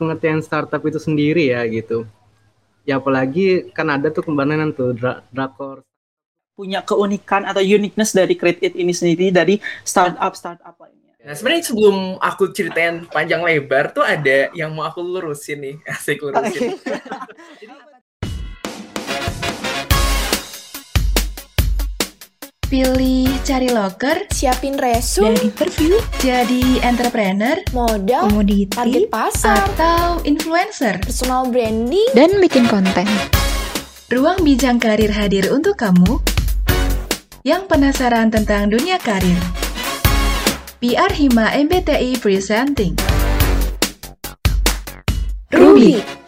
pengertian startup itu sendiri ya gitu. Ya apalagi kan ada tuh kembaran tuh dra drakor punya keunikan atau uniqueness dari Create It ini sendiri dari startup startup lainnya. Nah, sebenarnya sebelum aku ceritain panjang lebar tuh ada yang mau aku lurusin nih, asik lurusin. Pilih cari loker, siapin resume, dan interview, jadi entrepreneur, modal, komoditi, target pasar, atau influencer, personal branding, dan bikin konten. Ruang Bijang Karir hadir untuk kamu yang penasaran tentang dunia karir. PR Hima MBTI Presenting. Ruby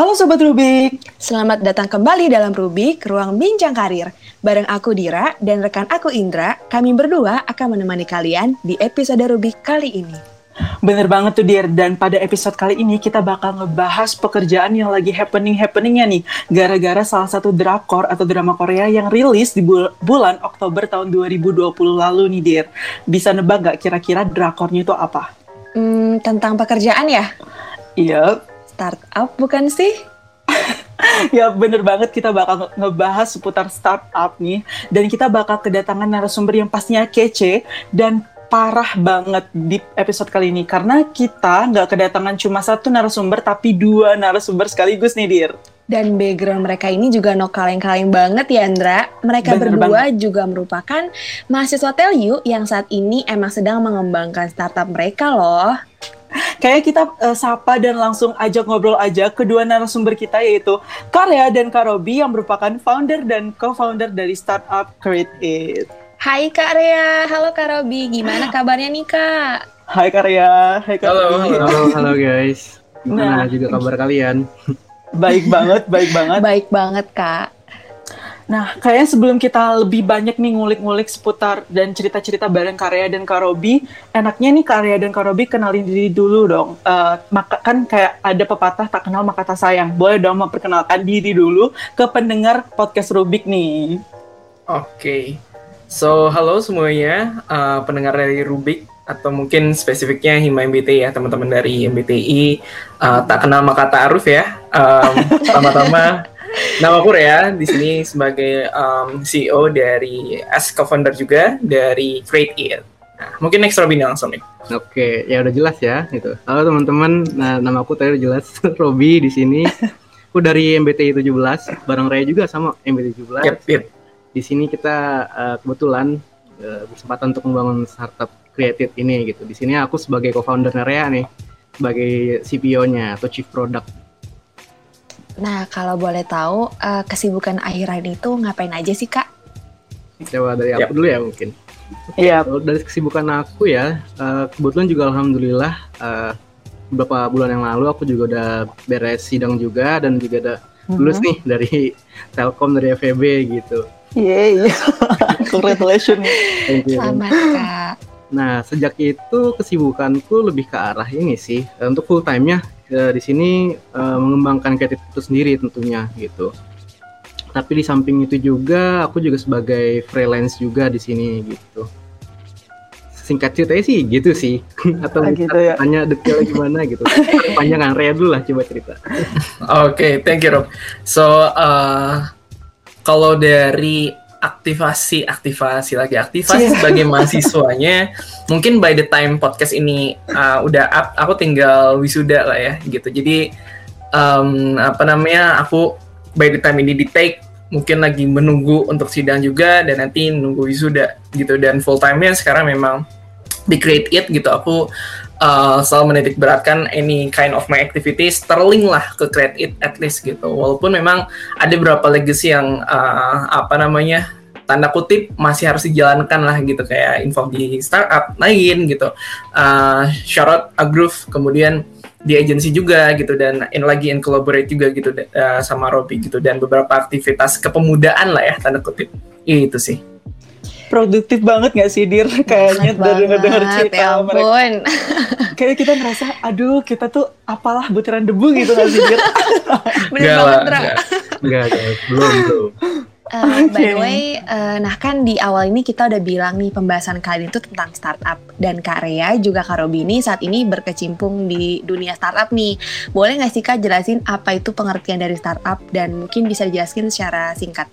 Halo Sobat Rubik. Selamat datang kembali dalam Rubik, Ruang Bincang Karir. Bareng aku Dira dan rekan aku Indra, kami berdua akan menemani kalian di episode Rubik kali ini. Bener banget tuh Dir, dan pada episode kali ini kita bakal ngebahas pekerjaan yang lagi happening-happeningnya nih, gara-gara salah satu drakor atau drama Korea yang rilis di bul bulan Oktober tahun 2020 lalu nih Dir. Bisa nebak gak kira-kira drakornya itu apa? Hmm, tentang pekerjaan ya? Iya. Startup bukan sih? ya bener banget kita bakal ngebahas seputar startup nih dan kita bakal kedatangan narasumber yang pastinya kece dan parah banget di episode kali ini karena kita nggak kedatangan cuma satu narasumber tapi dua narasumber sekaligus nih Dir. Dan background mereka ini juga no kaleng-kaleng banget ya Andra. Mereka Bener berdua banget. juga merupakan mahasiswa Telyu yang saat ini emang sedang mengembangkan startup mereka loh. Kayak kita uh, sapa dan langsung ajak ngobrol aja kedua narasumber kita yaitu Karya dan Karobi yang merupakan founder dan co-founder dari startup Create It. Hai Kak Rea, halo Kak Robi, gimana kabarnya nih Kak? Hai Kak Rea, hai Kak Halo, halo, halo, halo guys. Gimana nah. juga kabar kalian? Baik banget, baik banget. Baik banget Kak. Nah, kayaknya sebelum kita lebih banyak nih ngulik-ngulik seputar dan cerita-cerita bareng Karya dan Karobi, enaknya nih Karya dan Karobi kenalin diri dulu dong. Uh, maka kan kayak ada pepatah tak kenal maka tak sayang. Boleh dong memperkenalkan diri dulu ke pendengar podcast Rubik nih. Oke. Okay. So, halo semuanya uh, pendengar dari Rubik atau mungkin spesifiknya Hima MBTI ya teman-teman dari MBTI uh, tak kenal maka tak aruf ya. Um, pertama-tama Nama aku Rea, di sini sebagai um, CEO dari as co-founder juga dari Create It. Nah, mungkin next Robin langsung nih. Oke, ya udah jelas ya itu. Halo teman-teman, nah nama aku tadi udah jelas Robi di sini. Aku dari MBTI 17, bareng Rea juga sama MBTI 17. Yep, yep. Di sini kita uh, kebetulan uh, berkesempatan untuk membangun startup creative ini gitu. Di sini aku sebagai co-founder Rea nih, sebagai CPO-nya atau Chief Product Nah, kalau boleh tahu uh, kesibukan akhir ini itu ngapain aja sih, Kak? Coba dari aku yep. dulu ya mungkin. Iya. Kalau dari kesibukan aku ya, uh, kebetulan juga alhamdulillah uh, beberapa bulan yang lalu aku juga udah beres sidang juga dan juga ada mm-hmm. lulus nih dari Telkom dari FEB gitu. Iya, yeah, Congratulations. Selamat, Kak. Nah, sejak itu kesibukanku lebih ke arah ini sih. Untuk full time-nya uh, di sini uh, mengembangkan kreatif itu sendiri tentunya gitu. Tapi di samping itu juga aku juga sebagai freelance juga di sini gitu. Singkat ceritanya sih gitu sih. Atau nah, gitu ya. tanya detailnya gimana gitu. Panjangan Rea dulu lah coba cerita. Oke, okay, thank you Rob. So uh, kalau dari aktivasi aktivasi lagi. Aktivasi yeah. sebagai mahasiswanya mungkin by the time podcast ini uh, udah up aku tinggal wisuda lah ya gitu. Jadi um, apa namanya aku by the time ini di take mungkin lagi menunggu untuk sidang juga dan nanti nunggu wisuda gitu. Dan full time nya sekarang memang di create it gitu. Aku uh, selalu menitik beratkan any kind of my activities terlink lah ke create it at least gitu. Walaupun memang ada beberapa legacy yang uh, apa namanya tanda kutip masih harus dijalankan lah gitu. Kayak info di startup lain gitu. Uh, shout out Agrove kemudian di agency juga gitu dan in lagi in collaborate juga gitu uh, sama Robi gitu dan beberapa aktivitas kepemudaan lah ya tanda kutip. Itu sih. Produktif banget gak sih Dir? Kayaknya dari dengar cerita ya ampun. kayak kita ngerasa aduh kita tuh apalah butiran debu gitu gak sih Dir? Bener banget enggak, enggak, belum belum Uh, okay. By the way, uh, nah kan di awal ini kita udah bilang nih pembahasan kali itu tentang startup dan Kak Rea juga Kak Robi ini saat ini berkecimpung di dunia startup nih. Boleh nggak sih Kak jelasin apa itu pengertian dari startup dan mungkin bisa dijelaskan secara singkat?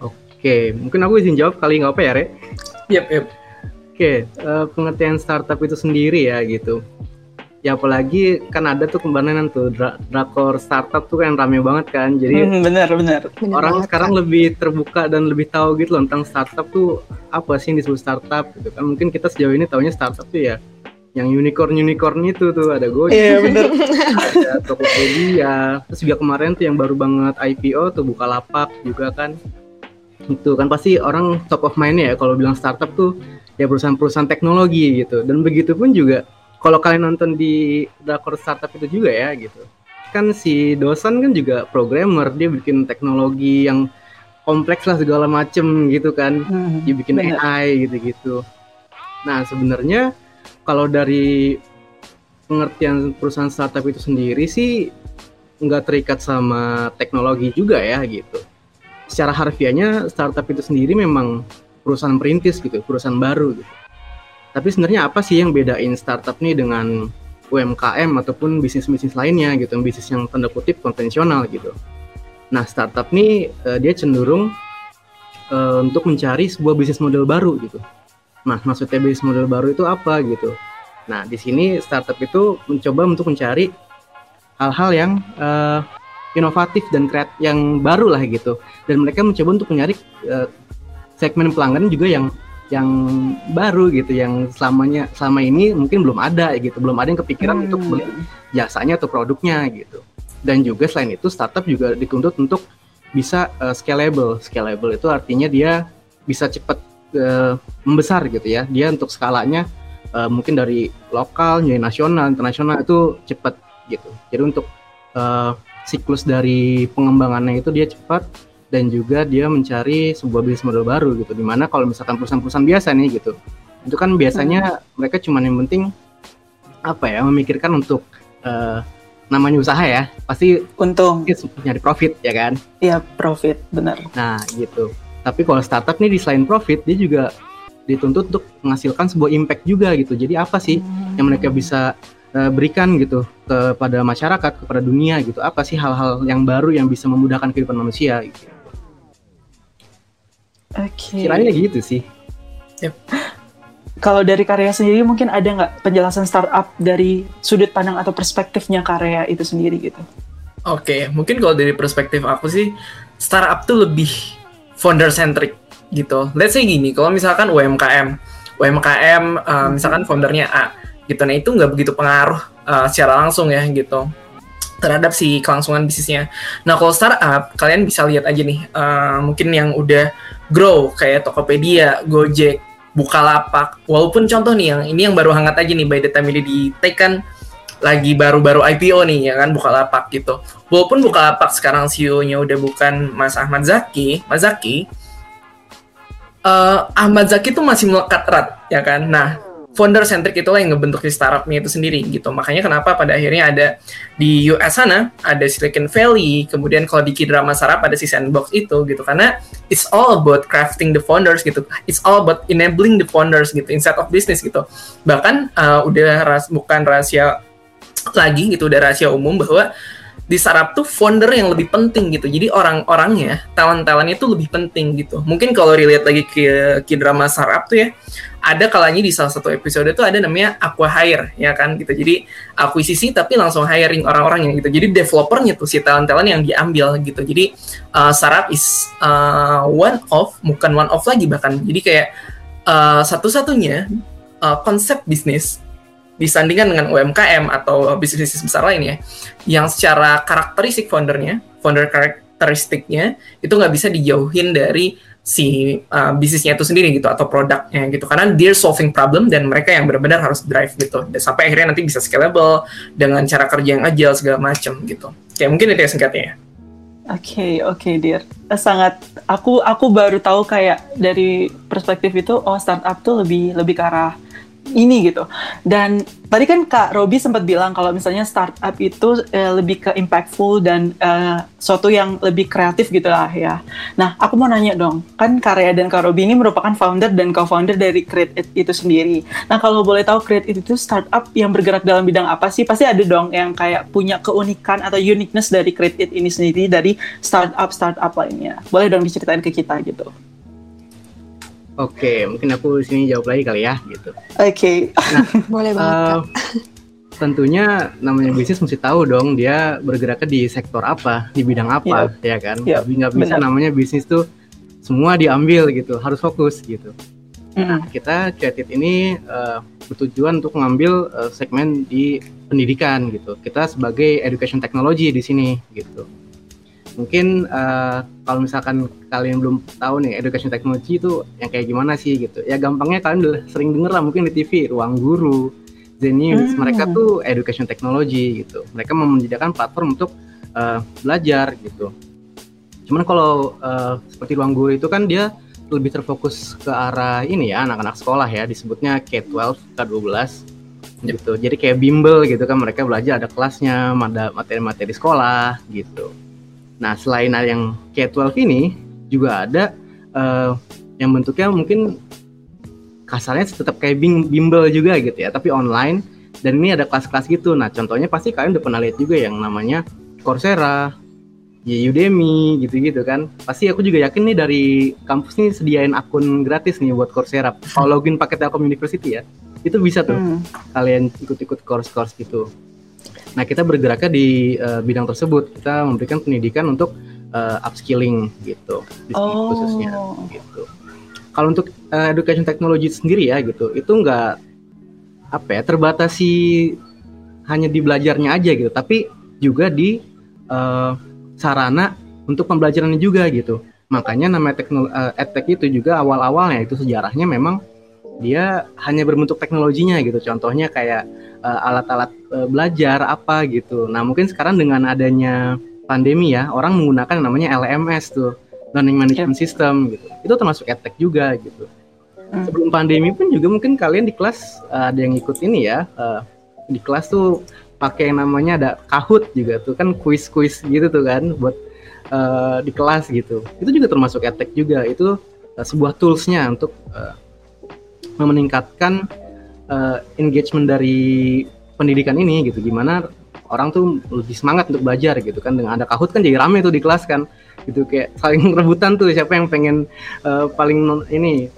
Oke, mungkin aku izin jawab kali nggak apa ya, Re? Yep, yep. Oke, uh, pengertian startup itu sendiri ya gitu ya apalagi kan ada tuh kemarin tuh dra drakor startup tuh kan rame banget kan jadi hmm, benar benar orang bener sekarang kan. lebih terbuka dan lebih tahu gitu loh tentang startup tuh apa sih yang disebut startup gitu kan mungkin kita sejauh ini taunya startup tuh ya yang unicorn unicorn itu tuh ada Gojek, yeah, bener. ada Tokopedia, terus juga kemarin tuh yang baru banget IPO tuh buka lapak juga kan, itu kan pasti orang top of mind ya kalau bilang startup tuh ya perusahaan-perusahaan teknologi gitu, dan begitu pun juga kalau kalian nonton di drakor startup itu juga ya gitu. Kan si dosen kan juga programmer dia bikin teknologi yang kompleks lah segala macem gitu kan. Hmm, dia bikin bener. AI gitu-gitu. Nah sebenarnya kalau dari pengertian perusahaan startup itu sendiri sih nggak terikat sama teknologi juga ya gitu. Secara harfiahnya startup itu sendiri memang perusahaan perintis gitu perusahaan baru gitu tapi sebenarnya apa sih yang bedain startup nih dengan UMKM ataupun bisnis-bisnis lainnya gitu, bisnis yang tanda kutip konvensional gitu. Nah, startup nih uh, dia cenderung uh, untuk mencari sebuah bisnis model baru gitu. Nah, maksudnya bisnis model baru itu apa gitu? Nah, di sini startup itu mencoba untuk mencari hal-hal yang uh, inovatif dan kreat yang baru lah gitu. Dan mereka mencoba untuk mencari uh, segmen pelanggan juga yang yang baru gitu yang selamanya selama ini mungkin belum ada gitu belum ada yang kepikiran hmm. untuk beli jasanya atau produknya gitu. Dan juga selain itu startup juga dituntut untuk bisa uh, scalable. Scalable itu artinya dia bisa cepat uh, membesar gitu ya. Dia untuk skalanya uh, mungkin dari lokal jadi nasional internasional itu cepat gitu. Jadi untuk uh, siklus dari pengembangannya itu dia cepat dan juga dia mencari sebuah bisnis model baru gitu di mana kalau misalkan perusahaan-perusahaan biasa nih gitu itu kan biasanya hmm. mereka cuma yang penting apa ya memikirkan untuk uh, namanya usaha ya pasti untung. nyari profit ya kan? Iya profit benar. Nah gitu. Tapi kalau startup nih di selain profit dia juga dituntut untuk menghasilkan sebuah impact juga gitu. Jadi apa sih hmm. yang mereka bisa uh, berikan gitu kepada masyarakat kepada dunia gitu? Apa sih hal-hal yang baru yang bisa memudahkan kehidupan manusia gitu Oke. Okay. Kiranya gitu sih. Yep. Kalau dari karya sendiri mungkin ada nggak penjelasan startup dari sudut pandang atau perspektifnya karya itu sendiri gitu? Oke, okay. mungkin kalau dari perspektif aku sih startup tuh lebih founder centric gitu. Let's say gini, kalau misalkan UMKM, UMKM uh, misalkan foundernya A, gitu, nah itu nggak begitu pengaruh uh, secara langsung ya gitu terhadap si kelangsungan bisnisnya. Nah kalau startup, kalian bisa lihat aja nih, uh, mungkin yang udah grow kayak Tokopedia, Gojek, Bukalapak. Walaupun contoh nih yang ini yang baru hangat aja nih by the time ini di take kan lagi baru-baru IPO nih ya kan Bukalapak gitu. Walaupun Bukalapak sekarang CEO-nya udah bukan Mas Ahmad Zaki, Mas Zaki, uh, Ahmad Zaki tuh masih melekat erat ya kan. Nah, founder centric itulah yang ngebentuk si startupnya itu sendiri gitu. Makanya kenapa pada akhirnya ada di US sana ada Silicon Valley, kemudian kalau di Kidrama Startup ada si Sandbox itu gitu. Karena it's all about crafting the founders gitu. It's all about enabling the founders gitu instead of business gitu. Bahkan uh, udah ras bukan rahasia lagi gitu, udah rahasia umum bahwa di startup tuh founder yang lebih penting gitu. Jadi orang-orangnya, talent-talentnya itu lebih penting gitu. Mungkin kalau relate lagi ke, ke drama startup tuh ya, ada kalanya di salah satu episode tuh ada namanya aqua hire ya kan gitu. Jadi akuisisi tapi langsung hiring orang-orangnya gitu. Jadi developernya tuh si talent-talent yang diambil gitu. Jadi uh, startup is uh, one of, bukan one of lagi bahkan. Jadi kayak uh, satu-satunya uh, konsep bisnis disandingkan dengan UMKM atau bisnis-bisnis besar lainnya yang secara karakteristik foundernya, founder karakteristiknya itu nggak bisa dijauhin dari si uh, bisnisnya itu sendiri gitu atau produknya gitu. Karena dia solving problem dan mereka yang benar-benar harus drive gitu. Dan sampai akhirnya nanti bisa scalable dengan cara kerja yang agile segala macam gitu. Kayak mungkin itu ya singkatnya ya. Oke okay, oke okay, dear sangat aku aku baru tahu kayak dari perspektif itu oh startup tuh lebih lebih ke arah ini gitu. Dan tadi kan Kak Robi sempat bilang kalau misalnya startup itu uh, lebih ke impactful dan uh, suatu yang lebih kreatif gitu lah ya. Nah, aku mau nanya dong, kan Karya dan Kak Robi ini merupakan founder dan co-founder dari Create It itu sendiri. Nah, kalau boleh tahu Create It itu startup yang bergerak dalam bidang apa sih? Pasti ada dong yang kayak punya keunikan atau uniqueness dari Create It ini sendiri dari startup-startup lainnya. Boleh dong diceritain ke kita gitu. Oke, mungkin aku di sini jawab lagi kali ya, gitu. Oke. Okay. Nah, boleh banget. Uh, tentunya namanya bisnis mesti tahu dong dia bergeraknya di sektor apa, di bidang apa, yep. ya kan? Yep. Tapi nggak bisa Benar. namanya bisnis tuh semua diambil gitu, harus fokus gitu. Mm. Nah, kita Creative ini uh, bertujuan untuk mengambil uh, segmen di pendidikan gitu. Kita sebagai education technology di sini gitu mungkin uh, kalau misalkan kalian belum tahu nih education technology itu yang kayak gimana sih gitu. Ya gampangnya kalian udah sering denger lah mungkin di TV ruang guru Zenius. Hmm. mereka tuh education technology gitu. Mereka menyediakan platform untuk uh, belajar gitu. Cuman kalau uh, seperti ruang guru itu kan dia lebih terfokus ke arah ini ya anak-anak sekolah ya. Disebutnya K12 K12 gitu. Jadi kayak bimbel gitu kan mereka belajar ada kelasnya ada materi-materi sekolah gitu Nah, selain ada yang K12 ini juga ada uh, yang bentuknya mungkin kasarnya tetap kayak bimbel juga gitu ya, tapi online dan ini ada kelas-kelas gitu. Nah, contohnya pasti kalian udah pernah lihat juga yang namanya Coursera, ya Udemy gitu-gitu kan. Pasti aku juga yakin nih dari kampus nih sediain akun gratis nih buat Coursera. Kalau login pakai Telkom University ya, itu bisa tuh hmm. kalian ikut-ikut course-course gitu. Nah, kita bergeraknya di uh, bidang tersebut. Kita memberikan pendidikan untuk uh, upskilling gitu, di oh. khususnya gitu. Kalau untuk uh, education technology sendiri ya gitu, itu enggak apa ya terbatasi hanya di belajarnya aja gitu, tapi juga di uh, sarana untuk pembelajarannya juga gitu. Makanya nama teknologi uh, edtech itu juga awal-awalnya itu sejarahnya memang dia hanya berbentuk teknologinya gitu. Contohnya kayak uh, alat-alat uh, belajar apa gitu. Nah, mungkin sekarang dengan adanya pandemi ya, orang menggunakan namanya LMS tuh, Learning Management System gitu. Itu termasuk edtech juga gitu. Hmm. Sebelum pandemi pun juga mungkin kalian di kelas uh, ada yang ikut ini ya. Uh, di kelas tuh pakai yang namanya ada Kahoot juga tuh kan kuis-kuis gitu tuh kan buat uh, di kelas gitu. Itu juga termasuk edtech juga. Itu uh, sebuah toolsnya untuk uh, meningkatkan uh, engagement dari pendidikan ini gitu. Gimana orang tuh lebih semangat untuk belajar gitu kan. Dengan ada kahut kan jadi rame tuh di kelas kan. Gitu kayak saling rebutan tuh siapa yang pengen uh, paling ini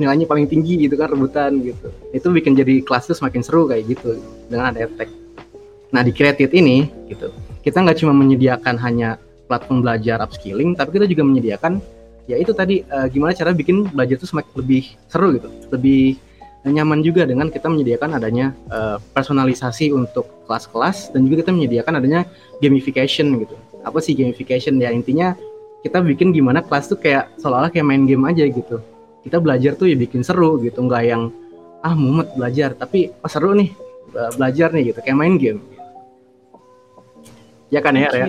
nilainya paling tinggi gitu kan rebutan gitu. Itu bikin jadi kelas tuh semakin seru kayak gitu dengan ada efek nah di Creative ini gitu kita nggak cuma menyediakan hanya platform belajar upskilling tapi kita juga menyediakan ya itu tadi uh, gimana cara bikin belajar tuh semakin lebih seru gitu lebih nyaman juga dengan kita menyediakan adanya uh, personalisasi untuk kelas-kelas dan juga kita menyediakan adanya gamification gitu. Apa sih gamification ya intinya kita bikin gimana kelas tuh kayak seolah-olah kayak main game aja gitu. Kita belajar tuh ya bikin seru gitu, nggak yang ah mumet belajar, tapi oh, seru nih belajar nih gitu, kayak main game. Ya kan ya, okay. ya?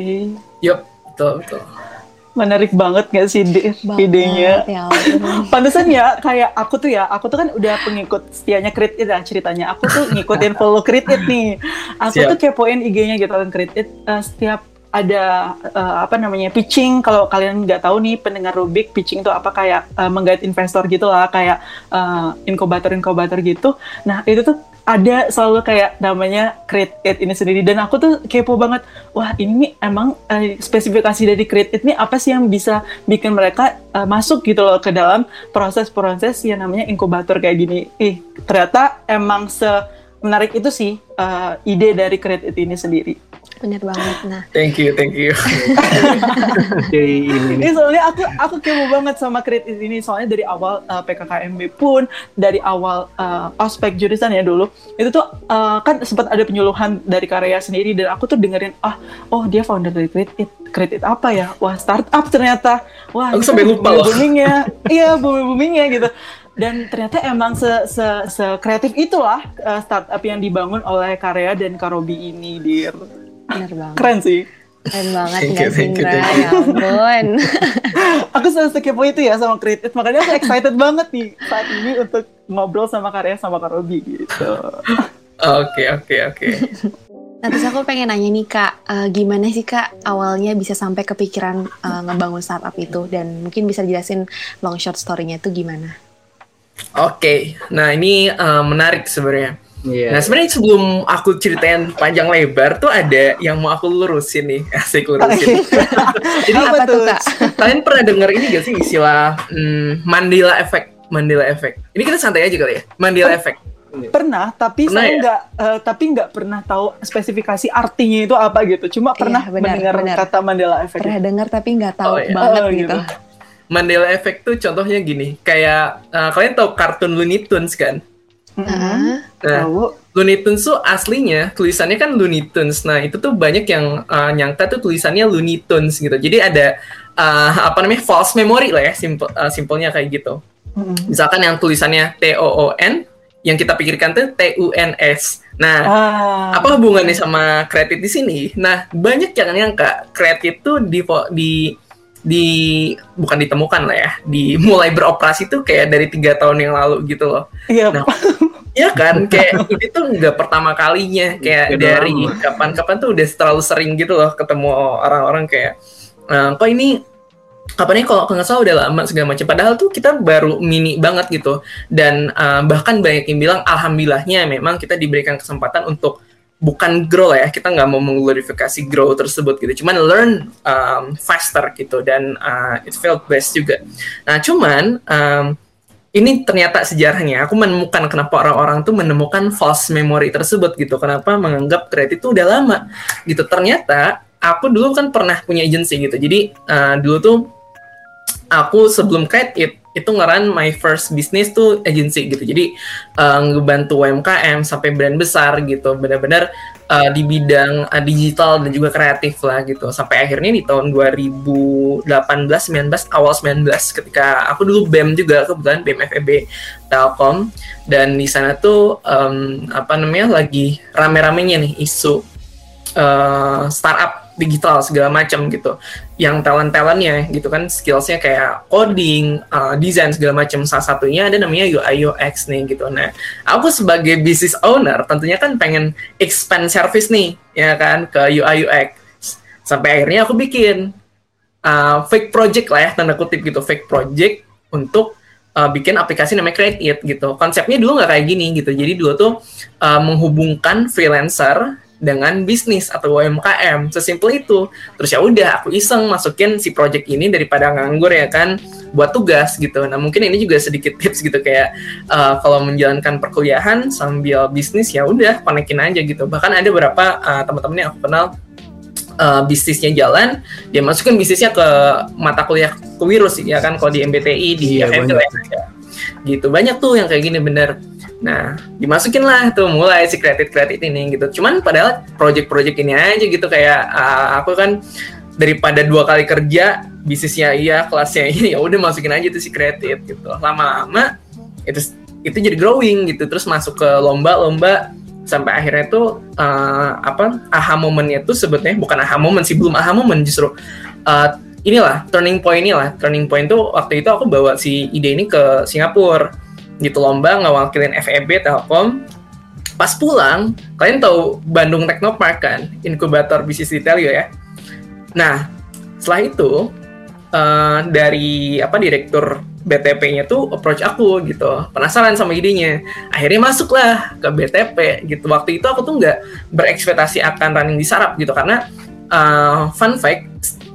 Yup, betul betul menarik banget gak sih ide idenya? Ya, Pantesan ya kayak aku tuh ya, aku tuh kan udah pengikut setianya Crit It lah ceritanya. Aku tuh ngikutin follow Crit It nih. Aku Siap. tuh kepoin IG-nya gitu kan Crit It uh, setiap ada uh, apa namanya pitching kalau kalian nggak tahu nih pendengar Rubik pitching itu apa kayak uh, menggait investor gitu lah kayak uh, inkubator inkubator gitu nah itu tuh ada selalu kayak namanya create it ini sendiri. Dan aku tuh kepo banget wah ini nih emang uh, spesifikasi dari create it ini apa sih yang bisa bikin mereka uh, masuk gitu loh ke dalam proses-proses yang namanya inkubator kayak gini. Ih ternyata emang se menarik itu sih uh, ide dari create it ini sendiri Bener banget. Nah. Thank you, thank you. ini. Soalnya aku aku kepo banget sama kredit ini. Soalnya dari awal uh, eh, PKKMB pun dari awal uh, ospek jurusan ya dulu itu tuh uh, kan sempat ada penyuluhan dari karya sendiri dan aku tuh dengerin ah oh dia founder dari kredit kredit apa ya? Wah startup ternyata. Wah aku sampai lupa loh. boomingnya iya booming boomingnya gitu. Dan ternyata emang se, se, se kreatif itulah uh, startup yang dibangun oleh Karya dan Karobi ini dir Bener banget. Keren sih. Keren banget Thank nggak you, thank you, thank you. ya ampun. Aku selalu sekepo itu ya sama Creative, makanya aku excited banget nih saat ini untuk ngobrol sama karya sama Kak Robi gitu. Oke oke oke. Nah terus aku pengen nanya nih kak, eh, gimana sih kak awalnya bisa sampai kepikiran eh, ngebangun startup itu dan mungkin bisa jelasin long short story-nya itu gimana? Oke, nah ini eh, menarik sebenarnya. Iya. Nah sebenarnya sebelum aku ceritain panjang lebar tuh ada yang mau aku lurusin nih, asik lurusin. Jadi Apa tuh, Kak? Kalian pernah denger ini gak sih istilah hmm, Mandela Effect? Mandela Effect. Ini kita santai aja kali ya. Mandela Effect. Pernah, tapi Pernah saya ya? nggak, eh, tapi nggak pernah tahu spesifikasi artinya itu apa gitu. Cuma pernah Iya, benar, mendengar benar. kata Mandela Effect. Pernah dengar tapi nggak tahu Oh, iya. banget Oh, gitu. gitu. Mandela Effect tuh contohnya gini, kayak eh, kalian tahu kartun Looney Tunes kan? Mm-mm. Ah, Nah, Tahu. Looney Tunes tuh aslinya tulisannya kan Looney Tunes. Nah, itu tuh banyak yang uh, nyangka tuh tulisannya Looney Tunes gitu. Jadi ada uh, apa namanya false memory lah ya, simple uh, simpelnya kayak gitu. Mm-mm. Misalkan yang tulisannya T O O N, yang kita pikirkan tuh T U N S. Nah, Ah, apa hubungannya sama kredit di sini? Nah, banyak yang nyangka kredit itu di di di bukan ditemukan lah ya, dimulai beroperasi tuh kayak dari tiga tahun yang lalu gitu loh. Iya, Nah, Ya kan, kayak ini tuh nggak pertama kalinya, kayak Udah dari kapan-kapan tuh udah terlalu sering gitu loh ketemu orang-orang kayak, "Eh, kok ini kapan nih kalau nggak salah udah lama segala macam. Padahal tuh kita baru mini banget gitu, dan eh, bahkan banyak yang bilang alhamdulillahnya memang kita diberikan kesempatan untuk bukan grow ya, kita nggak mau mengglorifikasi grow tersebut gitu, cuman learn um, faster gitu dan uh, it felt best juga. Nah cuman um, ini ternyata sejarahnya. Aku menemukan kenapa orang-orang tuh menemukan false memory tersebut gitu. Kenapa menganggap kredit itu udah lama gitu. Ternyata aku dulu kan pernah punya agency gitu. Jadi uh, dulu tuh aku sebelum kredit itu ngeran my first business tuh agency gitu. Jadi uh, ngebantu UMKM sampai brand besar gitu. Benar-benar uh, di bidang uh, digital dan juga kreatif lah gitu. Sampai akhirnya di tahun 2018 19 awal 19 ketika aku dulu BEM juga kebetulan BEM FEB Telkom. Dan di sana tuh um, apa namanya lagi rame-ramenya nih isu uh, startup digital segala macam gitu yang talent talentnya gitu kan skillsnya kayak coding, uh, desain segala macam. Salah satunya ada namanya UI UX nih gitu. Nah aku sebagai business owner tentunya kan pengen expand service nih ya kan ke UI UX sampai akhirnya aku bikin uh, fake project lah ya tanda kutip gitu fake project untuk uh, bikin aplikasi namanya Create It gitu. Konsepnya dulu nggak kayak gini gitu. Jadi dulu tuh uh, menghubungkan freelancer dengan bisnis atau UMKM sesimpel itu. Terus ya udah aku iseng masukin si project ini daripada nganggur ya kan buat tugas gitu. Nah mungkin ini juga sedikit tips gitu kayak uh, kalau menjalankan perkuliahan sambil bisnis ya udah konekin aja gitu. Bahkan ada beberapa uh, teman-teman yang aku kenal uh, bisnisnya jalan dia masukin bisnisnya ke mata kuliah kewirus ya kan kalau di MBTI di Iya, banyak. ya. gitu. Banyak tuh yang kayak gini bener nah dimasukin lah tuh mulai si kredit kredit ini gitu. Cuman padahal project-project ini aja gitu kayak uh, aku kan daripada dua kali kerja bisnisnya iya kelasnya iya ya udah masukin aja tuh si kredit gitu. Lama-lama itu itu jadi growing gitu terus masuk ke lomba-lomba sampai akhirnya tuh uh, apa aha momennya tuh sebetulnya bukan aha moment sih belum aha moment justru. Uh, inilah turning point inilah turning point tuh waktu itu aku bawa si ide ini ke Singapura gitu lomba ngewakilin FEB Telkom. Pas pulang kalian tahu Bandung Technopark kan? Inkubator bisnis retail ya? Nah setelah itu uh, dari apa direktur BTP-nya tuh approach aku gitu. Penasaran sama idenya. Akhirnya masuklah ke BTP gitu. Waktu itu aku tuh nggak berekspektasi akan running di sarap gitu. Karena uh, fun fact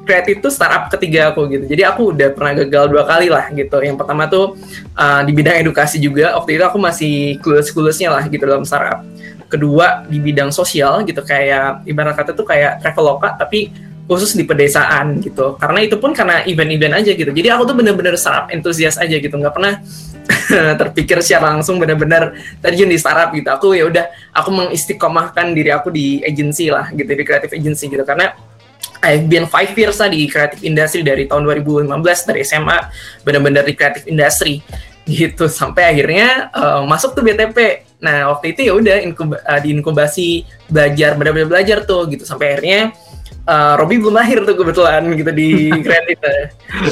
Creative itu startup ketiga aku gitu. Jadi aku udah pernah gagal dua kali lah gitu. Yang pertama tuh uh, di bidang edukasi juga. Waktu itu aku masih clueless-cluelessnya lah gitu dalam startup. Kedua di bidang sosial gitu kayak ibarat kata tuh kayak traveloka tapi khusus di pedesaan gitu. Karena itu pun karena event-event aja gitu. Jadi aku tuh bener-bener startup entusias aja gitu. Nggak pernah terpikir secara langsung bener-bener terjun di startup gitu. Aku ya udah aku mengistiqomahkan diri aku di agency lah gitu di creative agency gitu karena I've been five years lah di creative industry dari tahun 2015 dari SMA benar-benar di creative industry gitu sampai akhirnya uh, masuk tuh BTP. Nah waktu itu ya udah inkuba, uh, diinkubasi belajar benar-benar belajar tuh gitu sampai akhirnya uh, Robby belum lahir tuh kebetulan gitu di itu.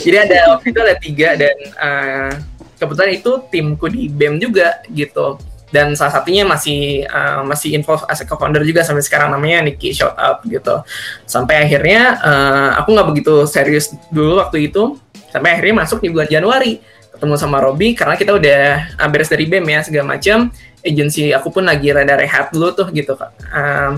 Jadi ada waktu itu ada tiga dan uh, kebetulan itu timku di BEM juga gitu. Dan salah satunya masih uh, masih involved as a co-founder juga sampai sekarang namanya Nicky Shout Up gitu. Sampai akhirnya uh, aku nggak begitu serius dulu waktu itu. Sampai akhirnya masuk di bulan Januari ketemu sama Robby karena kita udah uh, beres dari BEM ya segala macam. Agensi aku pun lagi rada rehat dulu tuh gitu. Uh,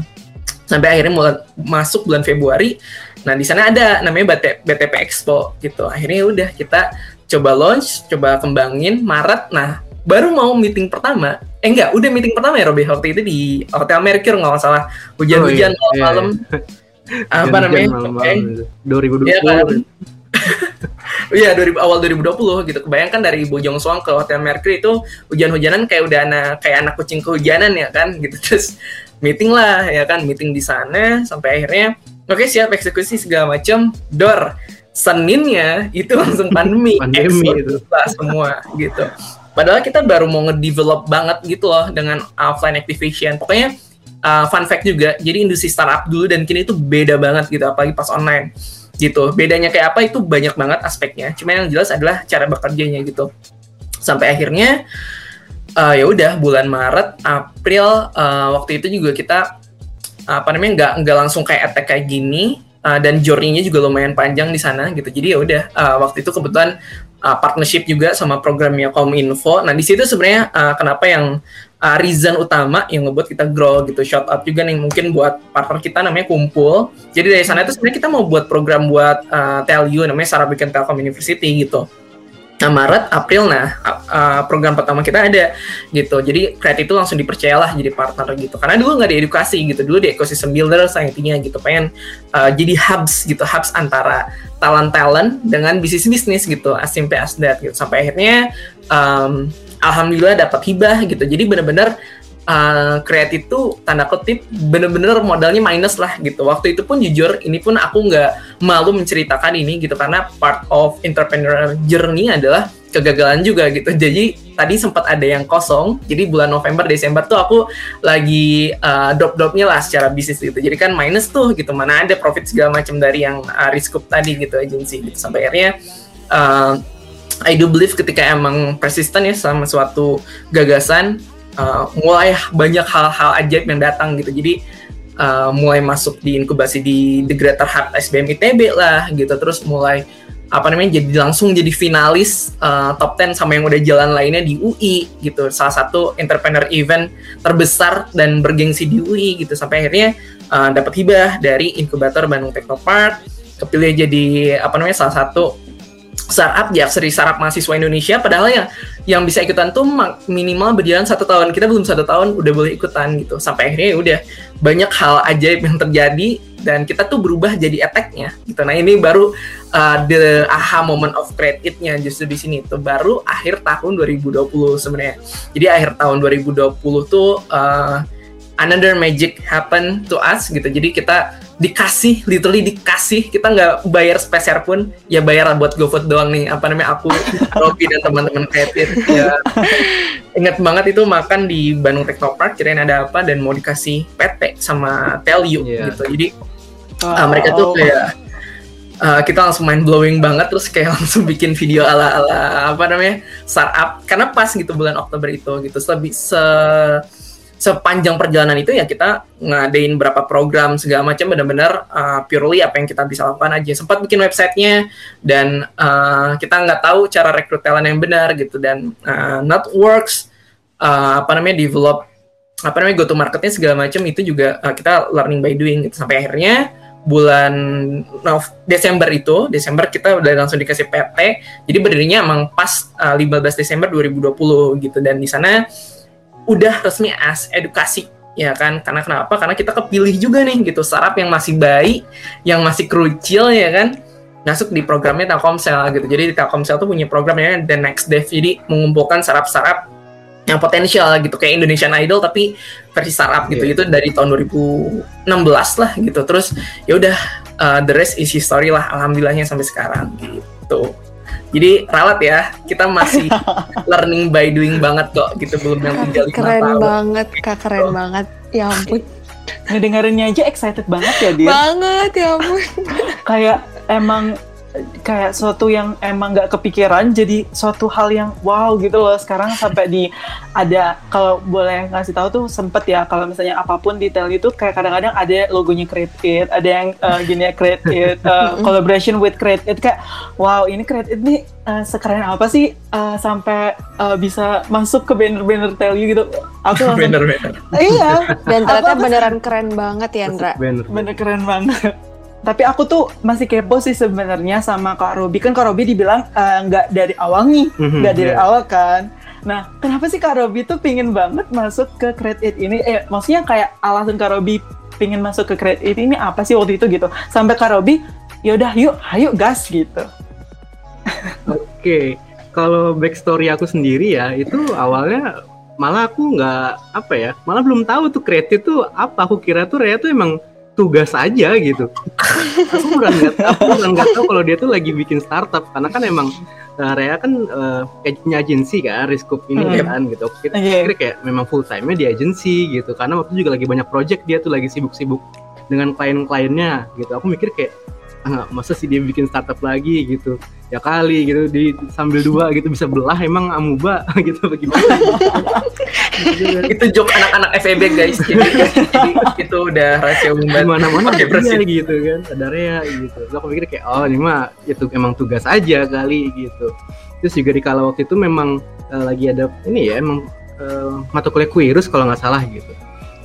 sampai akhirnya mulai masuk bulan Februari. Nah di sana ada namanya BT, BTP Expo gitu. Akhirnya udah kita coba launch, coba kembangin Maret. Nah baru mau meeting pertama, eh enggak, udah meeting pertama ya Robby waktu itu di Hotel Mercure nggak salah hujan-hujan Oh, iya, malam. Apa namanya? Eh, 2020. Iya kan? Iya, 2000 awal 2020 gitu. Kebayangkan dari Bojong Soang ke Hotel Mercury itu hujan-hujanan kayak udah anak kayak anak kucing kehujanan ya kan gitu. Terus meeting lah ya kan, meeting di sana sampai akhirnya oke siap eksekusi segala macam. Dor. Seninnya itu langsung pandemi, Pandemi itu. semua gitu. Padahal kita baru mau ngedevelop banget gitu loh dengan offline activation. Pokoknya uh, fun fact juga, jadi industri startup dulu dan kini itu beda banget gitu, apalagi pas online gitu. Bedanya kayak apa itu banyak banget aspeknya. Cuma yang jelas adalah cara bekerjanya gitu. Sampai akhirnya uh, ya udah bulan Maret, April uh, waktu itu juga kita apa namanya nggak nggak langsung kayak attack kayak gini uh, dan journey-nya juga lumayan panjang di sana gitu. Jadi ya udah uh, waktu itu kebetulan uh, partnership juga sama programnya Kominfo. Nah di situ sebenarnya uh, kenapa yang uh, reason utama yang ngebuat kita grow gitu. Shout out juga nih mungkin buat partner kita namanya Kumpul. Jadi dari sana itu sebenarnya kita mau buat program buat uh, Tell You namanya Sarah Bikin Telkom University gitu. Nah, Maret, April, nah program pertama kita ada gitu. Jadi Create itu langsung dipercayalah jadi partner gitu. Karena dulu nggak ada edukasi gitu. Dulu di ecosystem builder saya intinya gitu. Pengen uh, jadi hubs gitu, hubs antara talent-talent dengan bisnis-bisnis gitu. As simple as that gitu. Sampai akhirnya um, alhamdulillah dapat hibah gitu. Jadi benar-benar uh, Create itu tanda kutip bener-bener modalnya minus lah gitu. Waktu itu pun jujur ini pun aku nggak malu menceritakan ini gitu karena part of entrepreneur journey adalah kegagalan juga gitu. Jadi tadi sempat ada yang kosong. Jadi bulan November Desember tuh aku lagi uh, drop-dropnya lah secara bisnis gitu. Jadi kan minus tuh gitu. Mana ada profit segala macam dari yang uh, risk up tadi gitu agensi gitu. Sampai akhirnya uh, I do believe ketika emang persisten ya sama suatu gagasan uh, mulai banyak hal-hal ajaib yang datang gitu. Jadi uh, mulai masuk di inkubasi di The Greater Heart SBM ITB lah gitu. Terus mulai apa namanya jadi langsung jadi finalis uh, top 10 sama yang udah jalan lainnya di UI gitu. Salah satu entrepreneur event terbesar dan bergengsi di UI gitu sampai akhirnya uh, dapat hibah dari inkubator Bandung Technopark kepilih jadi apa namanya salah satu startup di aksari startup mahasiswa Indonesia. Padahal yang yang bisa ikutan tuh minimal berjalan satu tahun. Kita belum satu tahun udah boleh ikutan gitu. Sampai akhirnya ya udah banyak hal ajaib yang terjadi dan kita tuh berubah jadi attack-nya gitu. Nah ini baru uh, the aha moment of create it-nya justru di sini tuh. Baru akhir tahun 2020 sebenarnya. Jadi akhir tahun 2020 tuh uh, another magic happen to us gitu. Jadi kita dikasih literally dikasih. Kita nggak bayar speser pun ya bayar buat GoFood doang nih. Apa namanya aku Robi dan teman-teman kreatif ya. Ingat banget itu makan di Bandung Technopark kirain ada apa dan mau dikasih PT sama Tell You Iya. gitu. Jadi ah, mereka tuh kayak uh, kita langsung mind blowing banget terus kayak langsung bikin video ala ala apa namanya startup. Karena pas gitu bulan Oktober itu gitu. Lebih se sepanjang perjalanan itu ya kita ngadain berapa program segala macam benar-benar uh, purely apa yang kita bisa lakukan aja. Sempat bikin websitenya dan uh, kita nggak tahu cara rekrut talent yang benar gitu dan uh, not works uh, apa namanya develop apa namanya go to marketnya segala macam itu juga uh, kita learning by doing gitu. Sampai akhirnya bulan Nov Desember itu Desember kita udah langsung dikasih PT jadi berdirinya emang pas uh, 15 Desember 2020 gitu. Dan di sana udah resmi as edukasi ya kan? Karena kenapa? Karena kita kepilih juga nih gitu. Startup yang masih bayi yang masih krucil ya kan? Masuk di programnya Telkomsel gitu. Jadi di Telkomsel tuh punya programnya The Next Dev. Jadi mengumpulkan startup-startup yang potensial gitu. Kayak Indonesian Idol tapi versi startup gitu. Iya. itu dari tahun 2016 lah gitu. Terus ya udah uh, the rest is history lah alhamdulillahnya sampai sekarang gitu jadi ralat ya kita masih learning by doing banget kok gitu belum yang lima Keren tahun banget, Kak, keren banget. Ya ampun. ngedengerinnya aja excited banget ya dia. Banget ya ampun. kayak emang kayak suatu yang emang nggak kepikiran jadi suatu hal yang wow gitu loh sekarang sampai di ada kalau boleh ngasih tahu tuh sempet ya kalau misalnya apa pun detail itu kayak kadang-kadang ada logonya create it ada yang uh, gini ya create it uh, collaboration with create it kayak wow ini create it nih uh, sekeren apa sih uh, sampai uh, bisa masuk ke banner-banner tell you gitu aku langsung Bener-bener. iya Dan ternyata beneran keren banget ya Andra. Bener. bener keren banget tapi aku tuh masih kepo sih sebenarnya sama Kak Robi. Kan Kak Robi dibilang eh, nggak dari awal nih. Mhm, nggak dari iya. awal kan. Nah kenapa sih Kak Robi tuh pingin banget masuk ke Create It ini? Eh maksudnya kayak alasan Kak Robi pingin masuk ke Create It ini apa sih waktu itu gitu? Sampai Kak Robi yaudah yuk ayo gas gitu. Oke, kalau backstory aku sendiri ya itu awalnya malah aku nggak apa ya, malah belum tahu tuh kredit tuh apa. Aku kira tuh Rea tuh emang tugas aja gitu. aku udah nggak aku udah nggak tahu kalau dia tuh lagi bikin startup karena kan emang uh, Rea kan uh, punya agensi kan, Riskup ini Hmm. kan gitu. Aku kira, Iya. kira kayak memang full time-nya di agensi gitu karena waktu itu juga lagi banyak project dia tuh lagi sibuk-sibuk dengan klien-kliennya gitu. Aku mikir kayak ah, masa sih dia bikin startup lagi gitu ya kali gitu di sambil dua gitu bisa belah emang amuba gitu bagaimana itu joke anak-anak FEB guys. Jadi, jadi itu udah rahasia umum mana Oke, ada dia gitu kan ada Rea gitu. Terus aku pikir kayak oh ini mah itu emang tugas aja kali gitu. Terus juga di kala waktu itu memang eh, lagi ada ini ya emang eh, mata kuliah Quirus kalau nggak salah gitu.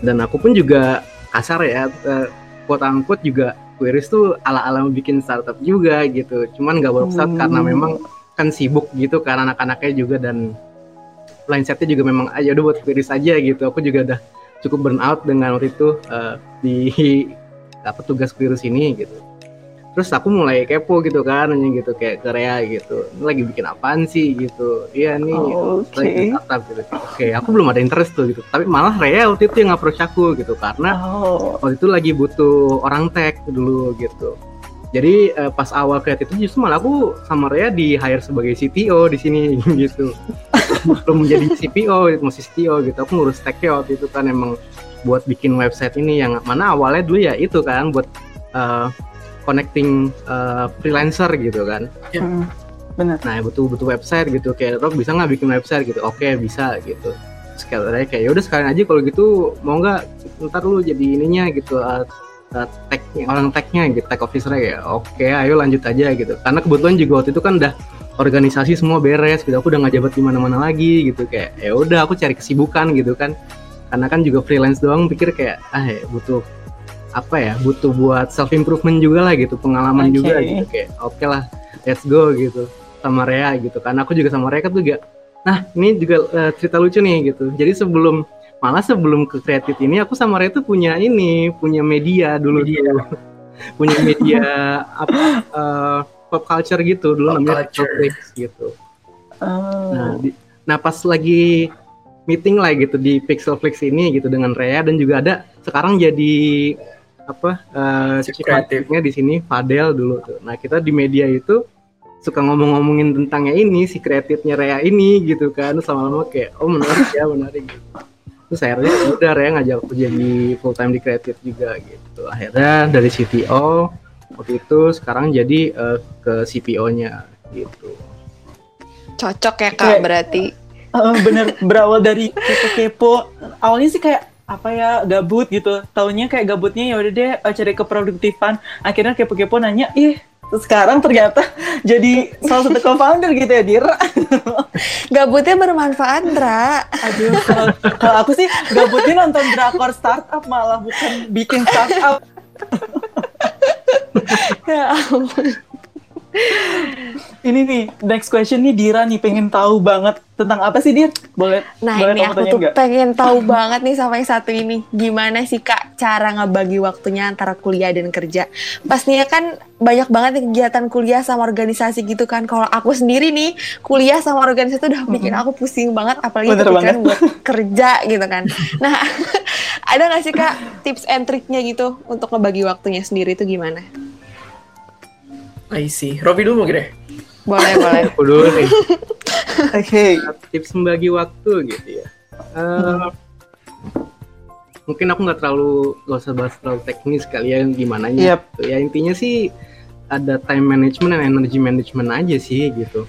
Dan aku pun juga kasar ya uh, quote unquote juga Quirus tuh ala-ala bikin startup juga gitu. Cuman nggak work out Hmm. karena memang kan sibuk gitu kan anak-anaknya juga dan mindsetnya juga memang aja udah buat Quirus aja gitu. Aku juga udah cukup burn out dengan waktu itu eh, di apa tugas virus ini gitu terus aku mulai kepo gitu kan nanya gitu kayak ke Rea gitu "Ini lagi bikin apaan sih? gitu. Iya nih Oh, oke. lagi startup gitu. Oke aku belum ada interest tuh gitu. Tapi malah Rea waktu itu yang approach aku gitu karena oh. waktu itu lagi butuh orang tech dulu gitu. Jadi eh, pas awal kreatif itu justru malah aku sama Rea di hire sebagai CTO di sini gitu. Belum menjadi CPO masih CTO gitu. Aku ngurus technya waktu itu kan emang buat bikin website ini yang mana awalnya dulu ya itu kan buat eh, connecting eh, freelancer gitu kan. Hmm, bener nah butuh butuh website gitu. Kayak Rob bisa nggak bikin website gitu? Oke bisa gitu. Sekali kayak ya udah sekalian aja kalau gitu mau nggak ntar lu jadi ininya gitu uh, uh, tech orang technya gitu tech officer ya oke ayo lanjut aja gitu. Karena kebetulan juga waktu itu kan udah organisasi semua beres gitu. Aku udah nggak jabat di mana-mana lagi gitu. Kayak ya udah aku cari kesibukan gitu kan. Karena kan juga freelance doang pikir kayak ah ya butuh apa ya butuh buat self improvement juga lah gitu pengalaman Oke. juga gitu kayak oke lah let's go gitu sama Rea gitu karena aku juga sama Rea kan juga nah ini juga eh, cerita lucu nih gitu jadi sebelum malah sebelum ke kreatif ini aku sama Rea tuh punya ini punya media dulu Media. tuh punya media apa eh, pop culture gitu dulu Pop namanya culture. Netflix gitu Oh. Nah, di- nah pas lagi meeting lah gitu di Pixelflix ini gitu dengan Rea dan juga ada sekarang jadi apa eh creative. creative-nya di sini Fadel dulu tuh. Nah, kita di media itu suka ngomong-ngomongin tentangnya ini si kreatifnya Rea ini gitu kan. Terus lama-lama kayak oh menarik ya, menarik gitu. Terus akhirnya ya udah Rea ngajak aku jadi full time di kreatif juga gitu. Akhirnya dari CTO waktu itu sekarang jadi eh, ke CPO-nya gitu. Cocok ya kak Kayak- berarti. Eh, bener berawal dari kepo-kepo awalnya sih kayak apa ya gabut gitu taunya kayak gabutnya ya udah deh eh, cari keproduktifan akhirnya kepo-kepo nanya ih sekarang ternyata jadi salah satu co-founder gitu ya Dir Gabutnya bermanfaat, Dra. aduh kalau- kalau aku sih gabutnya nonton drakor startup malah bukan bikin startup ya ampun. Ini nih next question nih Dira nih pengen tahu banget tentang apa sih Dir boleh Nah boleh ini aku tuh pengen tahu banget nih sama yang satu ini. Gimana sih kak cara ngebagi waktunya antara kuliah dan kerja? Pastinya kan banyak banget nih kegiatan kuliah sama organisasi gitu kan. Kalau aku sendiri nih kuliah sama organisasi tuh udah bikin aku pusing banget. Apalagi Bener buat kerja gitu kan. Nah ada nggak sih kak tips and triknya gitu untuk ngebagi waktunya sendiri itu gimana? I see. Robi dulu mungkin deh. Boleh boleh. Aku dulu nih. oke tips membagi waktu gitu ya. Eh, mungkin aku nggak terlalu gak usah bahas terlalu teknis kali ya gimana nya Yep. gitu. ya intinya sih ada time management dan energy management aja sih gitu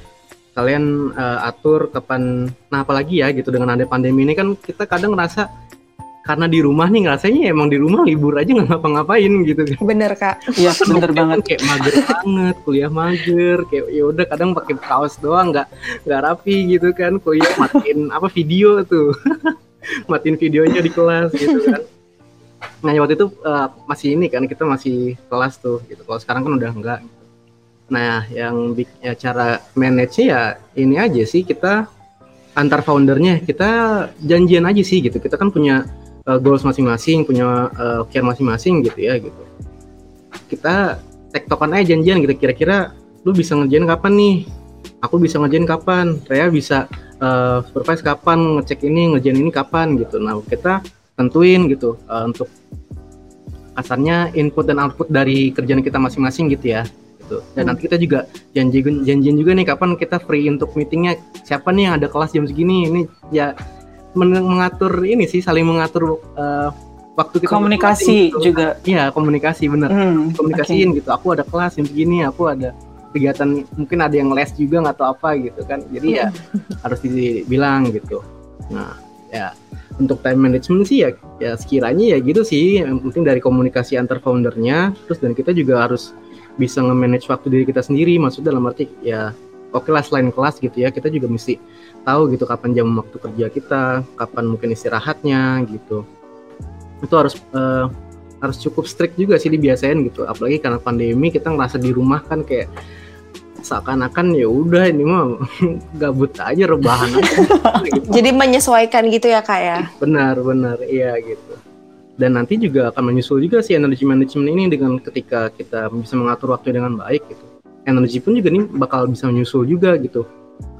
kalian eh, atur kapan nah apalagi ya gitu dengan ada pandemi ini kan kita kadang ngerasa karena di rumah nih ngerasanya emang di rumah libur aja nggak ngapa-ngapain gitu kan. Bener kak. Iya, bener banget. kayak mager banget kuliah mager kayak ya udah kadang pakai kaos doang nggak nggak rapi gitu kan. Kuliah matiin apa video tuh. Matiin videonya di kelas gitu kan. Nah waktu itu eh, masih ini kan kita masih kelas tuh gitu. Kalau sekarang kan udah enggak nah yang ya, cara manage ya ini aja sih kita antar foundernya. Kita janjian aja sih gitu. Kita kan punya eh, goals masing-masing punya eh, care masing-masing gitu ya gitu. Kita tektokan aja janjian gitu. Kira-kira lu bisa ngerjain kapan nih? Aku bisa ngerjain kapan? Rea bisa eh, supervise kapan? Ngecek ini ngerjain ini kapan? Gitu. Nah kita tentuin gitu eh, untuk kasarnya input dan output dari kerjaan kita masing-masing gitu ya gitu. Dan nanti kita juga janji janjian juga nih kapan kita free untuk meetingnya. Siapa nih yang ada kelas jam segini? Ini ya mengatur ini sih saling mengatur eh, waktu kita Komunikasi gitu. juga. Iya komunikasi bener. Hmm, komunikasiin gitu. Aku ada kelas yang begini aku ada kegiatan mungkin ada yang les juga nggak tahu apa gitu kan. Jadi ya harus dibilang gitu. Nah ya untuk time management sih ya ya sekiranya ya gitu sih. Yang penting dari komunikasi antar foundernya terus dan kita juga harus bisa nge-manage waktu diri kita sendiri. Maksud dalam arti ya oke lah selain kelas gitu ya kita juga mesti tahu gitu kapan jam waktu kerja kita kapan mungkin istirahatnya gitu. Itu harus eh, harus cukup strict juga sih dibiasain gitu. Apalagi karena pandemi kita ngerasa di rumah kan kayak seakan-akan ya udah ini mah gabut aja rebahan aja. Gitu. Jadi menyesuaikan gitu ya kak ya. benar benar. Iya gitu. Dan nanti juga akan menyusul juga sih energy management ini dengan ketika kita bisa mengatur waktu dengan baik gitu. Energi pun juga nih bakal bisa menyusul juga gitu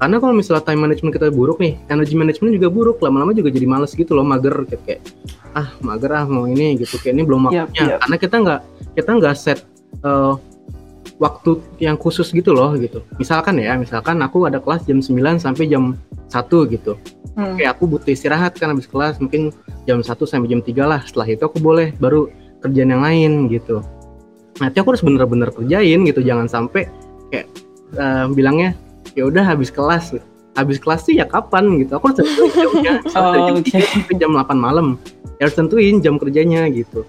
karena kalau misalnya time management kita buruk nih energy management juga buruk lama-lama juga jadi males gitu loh mager kayak, kayak ah mager ah mau ini gitu kayak ini belum Yap, waktunya yap. karena kita nggak kita nggak set eh, waktu yang khusus gitu loh gitu misalkan ya misalkan aku ada kelas jam 9 sampai jam 1 gitu Hmm. Oke, aku butuh istirahat kan habis kelas mungkin jam 1 sampai jam 3 lah. Setelah itu aku boleh baru kerjaan yang lain gitu. Nanti aku harus bener-bener kerjain gitu, jangan sampai kayak eh, bilangnya ya udah habis kelas. Habis kelas sih ya kapan gitu. Aku harus tentuin jamnya. Jam Oh, oke. 3 sampai jam 8 malam. Ya harus tentuin jam kerjanya gitu.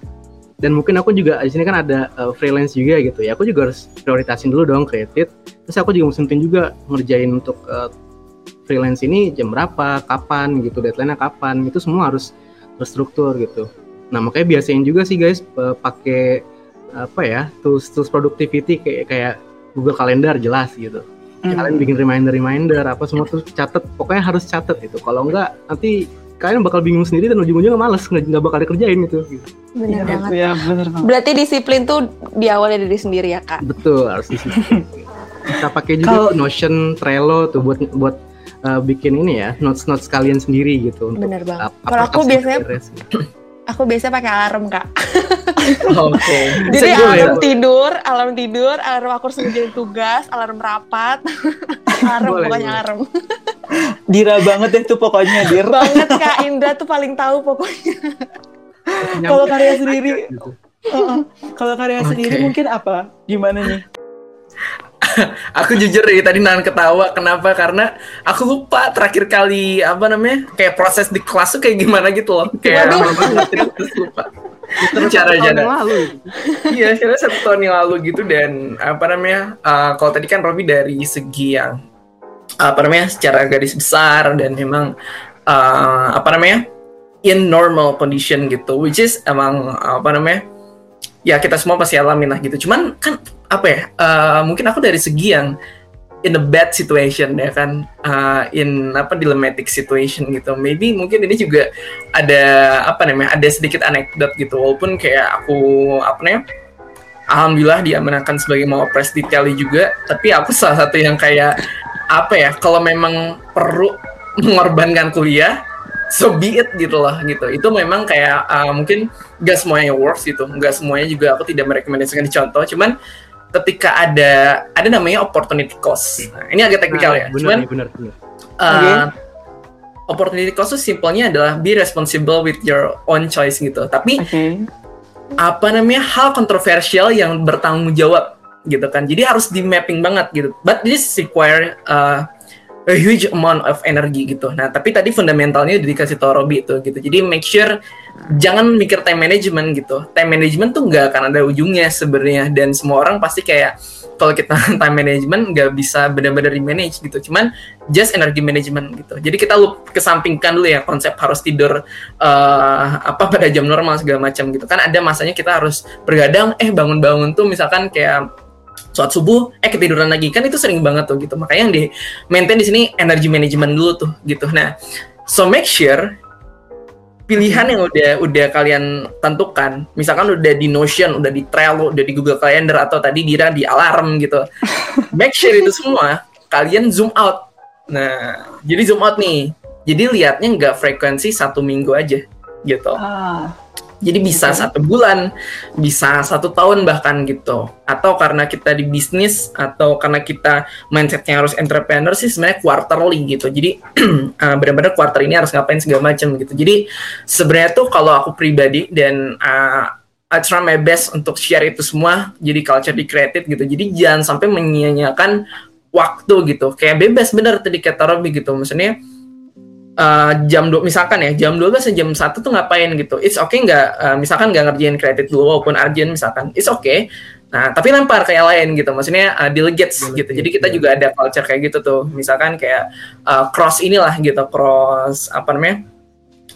Dan mungkin aku juga di sini kan ada eh, freelance juga gitu ya. Aku juga harus prioritasin dulu dong kredit. Terus aku juga mesti tentuin juga ngerjain untuk eh, freelance ini jam berapa, kapan gitu, deadline-nya kapan, itu semua harus terstruktur gitu. Nah makanya biasain juga sih guys eh, pakai apa ya tools tools productivity kayak kayak Google Calendar jelas gitu. Hmm. Kalian bikin reminder reminder apa semua tuh catet, pokoknya harus catet itu. Kalau enggak nanti kalian bakal bingung sendiri dan ujung-ujungnya males nggak nggak bakal dikerjain gitu. Bener Iya, banget. iya, bener banget. Berarti disiplin tuh diawali dari sendiri ya kak. Betul harus disiplin. Kita pakai juga tuh Notion, Trello tuh buat buat eh, bikin ini ya notes notes kalian sendiri gitu untuk Bener banget. Kalau aku biasanya-. Aku biasa pakai alarm kak. Oke. Jadi Bisa juga alarm ya? tidur, alarm tidur, alarm aku harus ngerjain tugas, alarm rapat, alarm Boleh, pokoknya boleh. alarm. Dira banget deh tuh pokoknya, Dir. Banget kak Indra tuh paling tahu pokoknya. Kalau karya sendiri, Gitu. Heeh. kalau karya Oke. sendiri mungkin apa? Gimana nih? Aku jujur dari tadi nahan ketawa. Kenapa? Karena aku lupa terakhir kali apa namanya kayak proses di kelas tuh kayak gimana gitu loh. Kayak terus lupa. Cara Tahun cara. yang lalu. Iya, karena satu tahun yang lalu gitu dan apa namanya? uh, kalau tadi kan Robi dari segi yang apa namanya secara garis besar dan memang uh, apa namanya in normal condition gitu, which is emang apa namanya? Ya kita semua pasti alamin lah gitu. Cuman kan apa ya? uh, mungkin aku dari segi yang in a bad situation ya kan uh, in apa dilematic situation gitu. Maybe mungkin ini juga ada apa namanya ada sedikit anekdot gitu. Walaupun kayak aku apa namanya alhamdulillah diamanahkan sebagai mawapres di Teli juga. Tapi aku salah satu yang kayak apa ya kalau memang perlu mengorbankan kuliah so be it gitu loh gitu. Itu memang kayak uh, mungkin gak semuanya works gitu. Nggak semuanya juga aku tidak merekomendasikan contoh. Cuman ketika ada ada namanya opportunity cost nah, ini agak teknikal ya Nah, bener cuman bener, bener. Uh, Oke. opportunity cost itu simpelnya adalah be responsible with your own choice gitu. Tapi Oke. apa namanya hal kontroversial yang bertanggung jawab gitu kan. Jadi harus di mapping banget gitu. But this require uh, a huge amount of energy gitu. Nah, tapi tadi fundamentalnya udah dikasih tau Robi itu gitu. Jadi make sure jangan mikir time management gitu. Time management tuh nggak akan ada ujungnya sebenarnya dan semua orang pasti kayak kalau kita time management nggak bisa benar-benar di manage gitu. Cuman just energy management gitu. Jadi kita lu kesampingkan dulu ya konsep harus tidur eh, apa pada jam normal segala macam gitu. Kan ada masanya kita harus bergadang eh bangun-bangun tuh misalkan kayak sholat subuh eh ketiduran lagi. Kan itu sering banget tuh gitu. Makanya yang di maintain di sini energy management dulu tuh gitu. Nah so make sure pilihan yang udah udah kalian tentukan misalkan udah di Notion udah di Trello udah di Google Calendar atau tadi Dira di alarm gitu. Make sure itu semua kalian zoom out. Nah jadi zoom out nih. Jadi lihatnya nggak frekuensi satu minggu aja gitu. Ah, jadi bisa Oke. satu bulan, bisa satu tahun bahkan gitu. Atau karena kita di bisnis atau karena kita mindsetnya harus entrepreneur sih sebenarnya quarterly gitu. Jadi uh, benar-benar quarter ini harus ngapain segala macam gitu. Jadi sebenarnya tuh kalau aku pribadi dan uh, I try my best untuk share itu semua jadi culture di creative gitu. Jadi jangan sampai menyia-nyiakan waktu gitu. Kayak bebas bener tadi kata Robby gitu. Maksudnya uh, jam 2 misalkan ya jam 12 sampai jam 1 tuh ngapain gitu. It's okay nggak uh, misalkan nggak ngerjain kredit dulu walaupun urgent misalkan it's okay. Nah tapi lempar kayak lain gitu maksudnya uh, delegates Delegate, gitu. Jadi kita ya. juga ada culture kayak gitu tuh. Misalkan kayak uh, cross inilah gitu cross apa namanya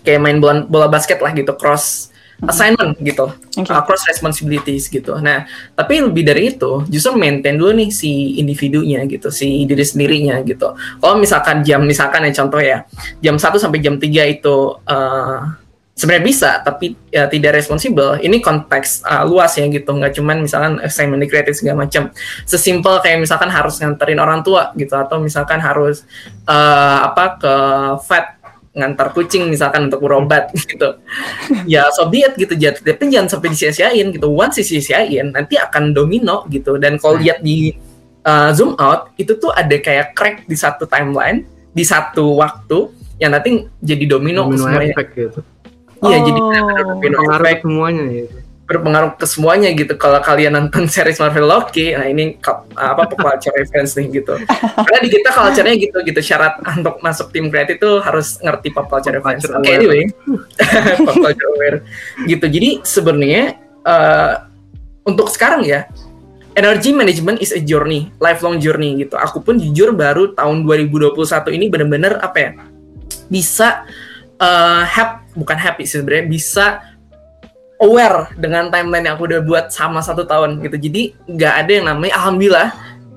kayak main bola, bola basket lah gitu cross assignment gitu Oke. uh, cross responsibilities gitu. Nah, tapi lebih dari itu, justru maintain dulu nih si individunya gitu, si diri sendirinya gitu. Kalau misalkan jam misalkan ya contoh ya, jam 1 sampai jam 3 itu uh, sebenarnya bisa tapi ya tidak responsibel. Ini konteks uh, luas ya gitu, nggak cuman misalkan assignment di kreatif segala macam. Sesimpel kayak misalkan harus nganterin orang tua gitu atau misalkan harus uh, apa ke vet ngantar kucing misalkan untuk berobat gitu. Ya so be it gitu. Tapi jangan sampai disia-siain gitu. Once disia-siain nanti akan domino gitu. Dan kalau lihat di uh, zoom out itu tuh ada kayak crack di satu timeline di satu waktu yang nanti jadi domino, domino semuanya. effect gitu. Iya jadi Oh. benar-benar domino pengaruh effect. semuanya gitu berpengaruh ke semuanya gitu. Kalau kalian nonton series Marvel Loki nah ini apa culture reference nih gitu. Karena di kita culture-nya gitu gitu. Syarat untuk masuk tim kreatif itu harus ngerti pop culture Pop reference. Oke anyway. Pop culture aware. Gitu. Jadi sebenarnya eh, untuk sekarang ya energy management is a journey lifelong journey gitu. Aku pun jujur baru tahun 2021 ini bener-bener apa ya bisa eh hap bukan happy sih sebenarnya bisa aware dengan timeline yang aku udah buat sama satu tahun gitu. Jadi nggak ada yang namanya alhamdulillah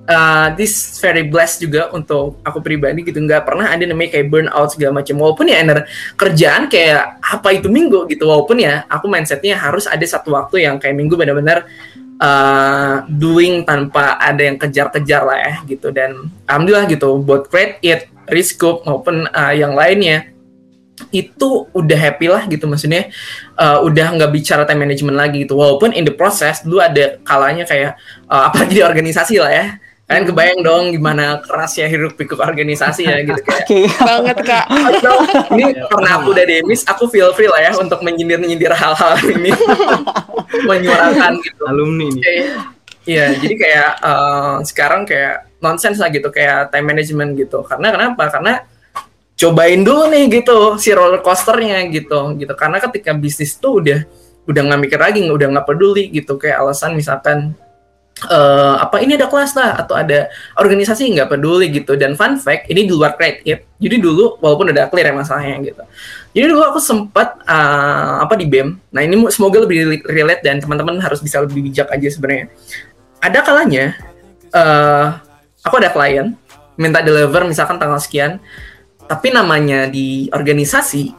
uh, this very blessed juga untuk aku pribadi gitu. Nggak pernah ada namanya kayak burnout segala macam. Walaupun ya ener kerjaan kayak apa itu minggu gitu. Walaupun ya aku mindsetnya harus ada satu waktu yang kayak minggu benar-benar uh, doing tanpa ada yang kejar-kejar lah ya gitu. Dan alhamdulillah gitu buat create it Riscope maupun uh, yang lainnya itu udah happy lah gitu maksudnya uh, udah nggak bicara time management lagi gitu. Walaupun in the process dulu ada kalanya kayak uh, apalagi di organisasi lah ya. Kalian kebayang dong gimana kerasnya hiruk pikuk organisasi ya gitu kayak. Oke. banget kak. Atau, ini karena aku udah demis aku feel free lah ya untuk menyindir nyindir hal-hal ini. Menyuarakan gitu. Alumni nih. Kayak- Iya, jadi kayak eh, sekarang kayak nonsense lah gitu, kayak time management gitu. Karena kenapa? Karena cobain dulu nih gitu si roller coasternya gitu, gitu. Karena ketika bisnis tuh udah udah nggak mikir lagi, udah nggak peduli gitu. Kayak alasan misalkan eh apa ini ada kelas lah atau ada organisasi nggak peduli gitu. Dan fun fact ini di luar creative. Jadi dulu walaupun udah clear ya masalahnya gitu. Jadi dulu aku sempat eh, apa di BEM. Nah ini semoga lebih relate dan teman-teman harus bisa lebih bijak aja sebenarnya ada kalanya eh aku ada klien minta deliver misalkan tanggal sekian tapi namanya di organisasi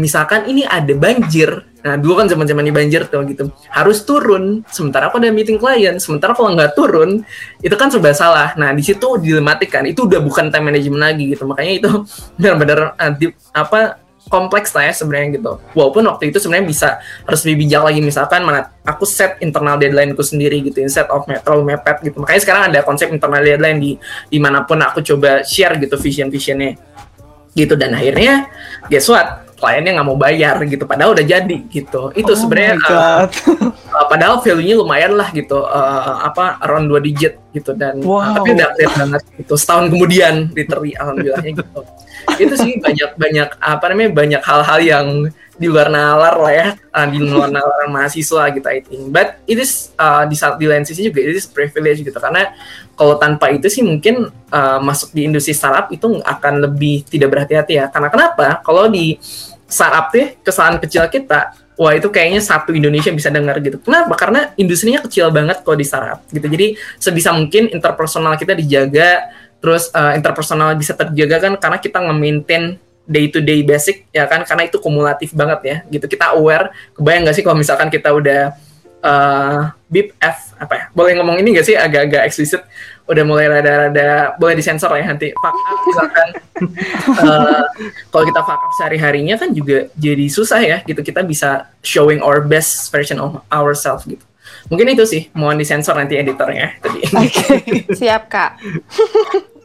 misalkan ini ada banjir nah dulu kan zaman zaman di banjir tuh gitu harus turun sementara aku ada meeting klien sementara kalau nggak turun itu kan serba salah nah di situ dilematik kan itu udah bukan time management lagi gitu makanya itu benar-benar eh, apa kompleks lah ya sebenarnya gitu. Walaupun waktu itu sebenarnya bisa harus lebih bijak lagi misalkan mana aku set internal deadline-ku sendiri gitu instead of me- terlalu mepet gitu. Makanya sekarang ada konsep internal deadline di di mana pun aku coba share gitu vision-visionnya gitu. Dan akhirnya guess what? Kliennya nggak mau bayar gitu. Padahal udah jadi gitu. Itu Oh sebenarnya uh, uh, padahal value-nya lumayan lah gitu. Uh, apa around dua digit gitu. Dan uh, Wow. tapi udah update banget gitu. Setahun kemudian literally alhamdulillahnya gitu. Itu sih banyak banyak apa namanya banyak hal-hal yang di luar nalar lah ya. Uh, di luar nalar mahasiswa gitu I think. But it is uh, di di lain sisi juga it is privilege gitu. Karena kalau tanpa itu sih mungkin uh, masuk di industri startup itu akan lebih tidak berhati-hati ya. Karena kenapa? Kalau di startup tuh kesalahan kecil kita wah itu kayaknya satu Indonesia bisa dengar gitu. Kenapa? Karena industrinya kecil banget kalau di startup gitu. Jadi sebisa mungkin interpersonal kita dijaga terus uh, interpersonal bisa terjaga kan karena kita nge-maintain day to day basic ya kan? Karena itu kumulatif banget ya gitu. Kita aware kebayang nggak sih kalau misalkan kita udah uh, bip F apa ya? Boleh ngomong ini nggak sih? Agak-agak eksplisit. Udah mulai rada-rada boleh disensor ya nanti fuck up misalkan. Uh, kalau kita fuck up sehari-harinya kan juga jadi susah ya gitu. Kita bisa showing our best version of ourselves gitu. Mungkin itu sih mohon disensor nanti editornya tadi. Siap kak.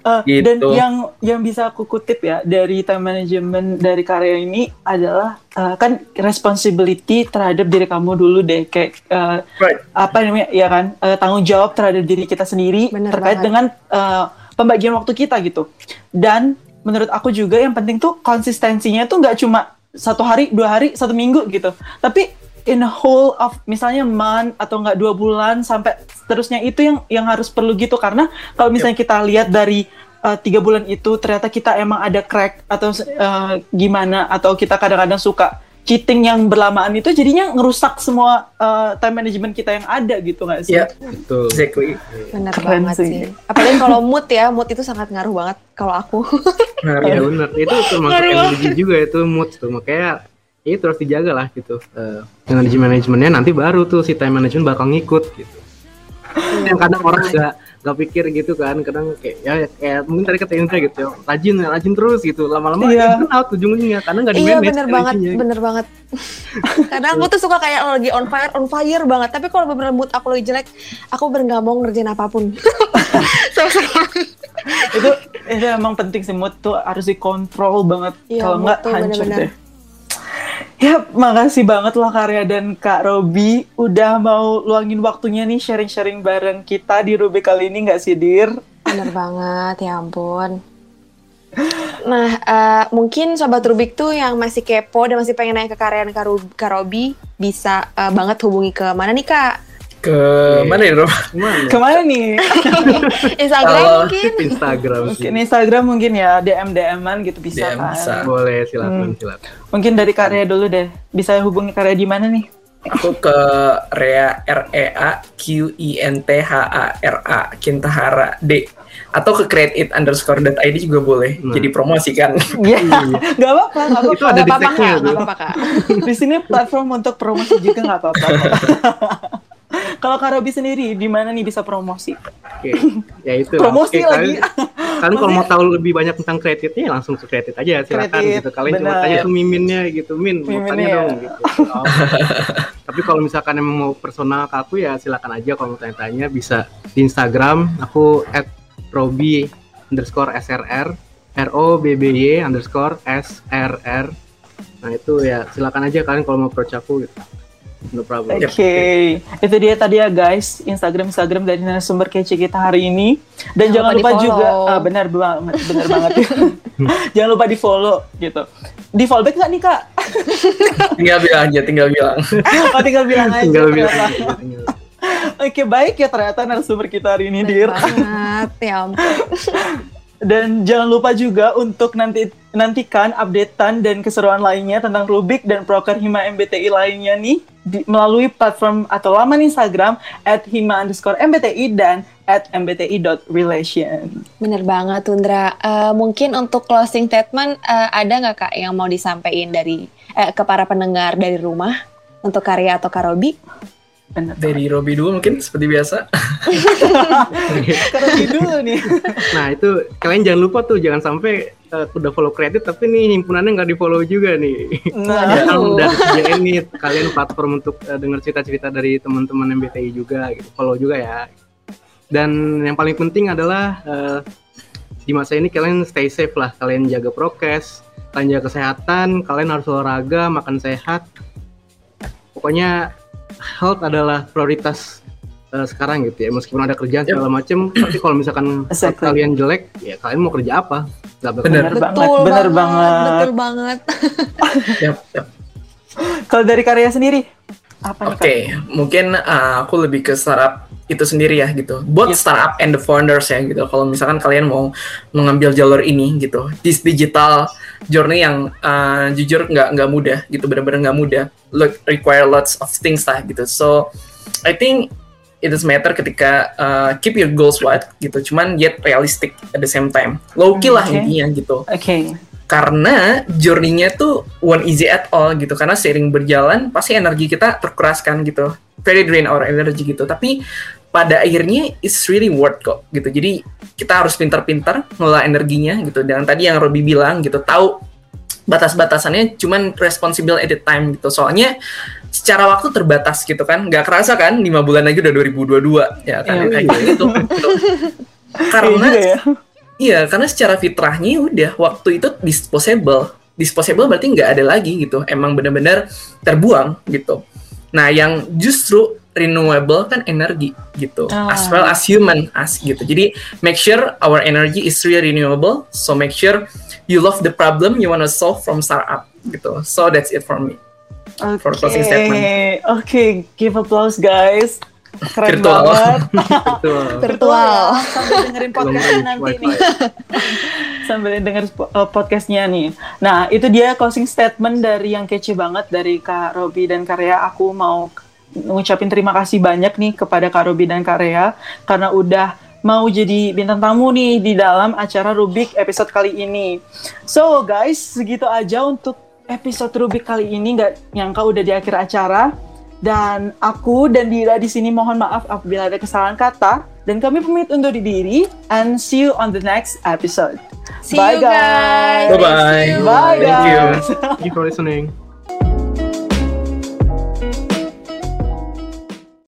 Eh, Gitu. Dan yang yang bisa aku kutip ya dari time management dari karya ini adalah eh, kan responsibility terhadap diri kamu dulu deh kayak eh, right apa namanya ya kan eh, tanggung jawab terhadap diri kita sendiri Bener terkait banget. dengan eh, pembagian waktu kita gitu. Dan menurut aku juga yang penting tuh konsistensinya tuh nggak cuma satu hari, dua hari, satu minggu gitu. Tapi in a whole of misalnya month atau nggak dua bulan sampai seterusnya itu yang yang harus perlu gitu karena kalau misalnya kita lihat dari uh, tiga bulan itu ternyata kita emang ada crack atau uh, gimana atau kita kadang-kadang suka cheating yang berlamaan itu jadinya ngerusak semua uh, time management kita yang ada gitu nggak sih? ya Betul. exactly Bener Keren banget sih. sih. Apalagi kalau mood ya, mood itu sangat ngaruh banget kalau aku. Nah, Iya benar. Itu termasuk energi juga itu mood tuh. Makanya itu harus dijaga lah gitu. Eh, energi manajemennya nanti baru tuh si time management bakal ngikut gitu. Yang kadang orang nggak nggak pikir gitu kan, kadang kayak ya kayak mungkin tadi kata Indra gitu, ya, rajin rajin terus gitu, lama-lama Iya. out ujung-ujungnya karena nggak di iya bener banget, energinya. bener banget. Kadang aku tuh suka kayak lagi on fire, on fire banget. Tapi kalau bener mood aku lagi jelek, aku bener nggak mau ngerjain apa pun. itu itu emang penting sih mood tuh harus dikontrol banget Iya, kalau nggak tuh hancur bener-bener. deh. Ya, makasih banget loh Karya dan Kak Robi udah mau luangin waktunya nih sharing-sharing bareng kita di Ruby kali ini nggak sih, Dir? Bener banget, ya ampun. Nah, eh, mungkin Sobat Rubik tuh yang masih kepo dan masih pengen nanya ke Karya dan Kak Robi, bisa eh, banget hubungi ke mana nih Kak? Ke mana ya Rob? Ke mana nih? Instagram Kalau mungkin? Instagram sih. Mungkin Instagram mungkin ya, DM-DM-an gitu bisa DM kan. bisa. Boleh silakan silakan. Mungkin dari Karya dulu deh. Bisa hubungi Karya di mana nih? Aku ke Rea R E A Q I N T H A R A Kintahara D atau ke create it underscore id juga boleh Nah. jadi promosi kan Iya, nggak apa-apa, nggak apa-apa. Itu ada di apa-apa apa-apa Kak. Di sini platform untuk promosi juga nggak apa-apa. Kalau Kak Robi sendiri, di mana nih bisa promosi? Oke, ya itu. Promosi Oke, lagi. Kalian, kalian kalau mau tahu lebih banyak tentang kreditnya ya langsung ke kredit aja silakan Kredit, gitu. Kalian coba benar. tanya tuh miminnya gitu, min, mau tanya ya. dong gitu. Oh. Tapi kalau misalkan emang mau personal ke aku ya silakan aja kalau mau tanya-tanya bisa di Instagram aku @robi underscore srr r o b b y underscore srr. Nah itu ya silakan aja kalian kalau mau approach aku gitu. No problem. Oke, itu dia tadi ya guys, Instagram Instagram dari narasumber kece kita hari ini. Dan jangan, Jangan lupa lupa juga, ah, benar banget, benar banget. jangan lupa di follow gitu. Di follow back nggak nih kak? tinggal bilang aja tinggal bilang Oh, tinggal bilang aja. Tinggal bilang aja, tinggal. Oke baik ya ternyata narasumber kita hari ini Dir. banget, ya ampun. Dan jangan lupa juga untuk nanti nantikan updatean dan keseruan lainnya tentang Rubik dan proker Hima MBTI lainnya nih di- melalui platform atau laman Instagram at hima underscore MBTI dan at mbti.relation. Bener banget Tundra. Eh, mungkin untuk closing statement eh, ada nggak kak yang mau disampaikan dari eh, ke para pendengar dari rumah untuk karya atau Karobi? Bener. dari Robi dulu mungkin seperti biasa Karena dulu nih. Nah itu kalian jangan lupa tuh jangan sampai eh, udah follow kredit tapi nih himpunannya nggak di follow juga nih. Nah, Ya, Aduh. dan ini kalian platform untuk eh, dengar cerita-cerita dari teman-teman MBTI juga gitu follow juga ya. Dan yang paling penting adalah eh, di masa ini kalian stay safe lah kalian jaga prokes kalian jaga kesehatan kalian harus olahraga makan sehat pokoknya health adalah prioritas uh, sekarang gitu ya meskipun ada kerjaan segala macem tapi kalau misalkan Exactly. kalian jelek ya kalian mau kerja apa Gak Bener. Bener banget, Betul bener banget, banget. betul banget. Yap, yap. Kalau dari karya sendiri apa nih Oke, mungkin uh, aku lebih ke startup itu sendiri ya gitu. Buat Yep. startup and the founders ya gitu. Kalau misalkan kalian mau mengambil jalur ini gitu, this digital journey yang uh, jujur nggak nggak mudah gitu, benar-benar nggak mudah. Look, require lots of things lah gitu. So, I think it does matter ketika uh, keep your goals wide gitu, cuman yet realistic at the same time. Low key lah Oke. intinya gitu Oke. karena journey-nya tuh one easy at all gitu karena seiring berjalan pasti energi kita terkuraskan gitu very drain our energy gitu tapi pada akhirnya it's really worth kok gitu jadi kita harus pintar-pintar ngelola energinya gitu dan tadi yang Robi bilang gitu tahu batas-batasannya cuman responsible at the time gitu soalnya secara waktu terbatas gitu kan nggak kerasa kan lima bulan lagi udah 2022 ya kan Iya, kayak gitu, gitu. Karena juga ya. Iya, karena secara fitrahnya udah waktu itu disposable. Disposable berarti nggak ada lagi gitu. Emang benar-benar terbuang gitu. Nah, yang justru renewable kan energi gitu. Ah. As well as human as gitu. Jadi make sure our energy is really renewable. So make sure you love the problem you wanna solve from startup gitu. So that's it for me. For closing statement. Oke, oke, give applause guys. Keren Virtual. banget. Virtual. ya, sambil dengerin podcastnya nanti nih. Sambil denger uh, podcastnya nih. Nah, itu dia closing statement dari yang kece banget dari Kak Robi dan Karya. Aku mau ngucapin terima kasih banyak nih kepada Kak Robi dan Karya karena udah mau jadi bintang tamu nih di dalam acara Rubik episode kali ini. So guys, segitu aja untuk episode Rubik kali ini. Nggak nyangka udah di akhir acara. Dan aku dan Dira di sini mohon maaf apabila ada kesalahan kata. Dan kami pamit undur diri. And see you on the next episode. See Bye, you guys. guys. Bye-bye. See you. Bye Thank you. guys. Thank you for listening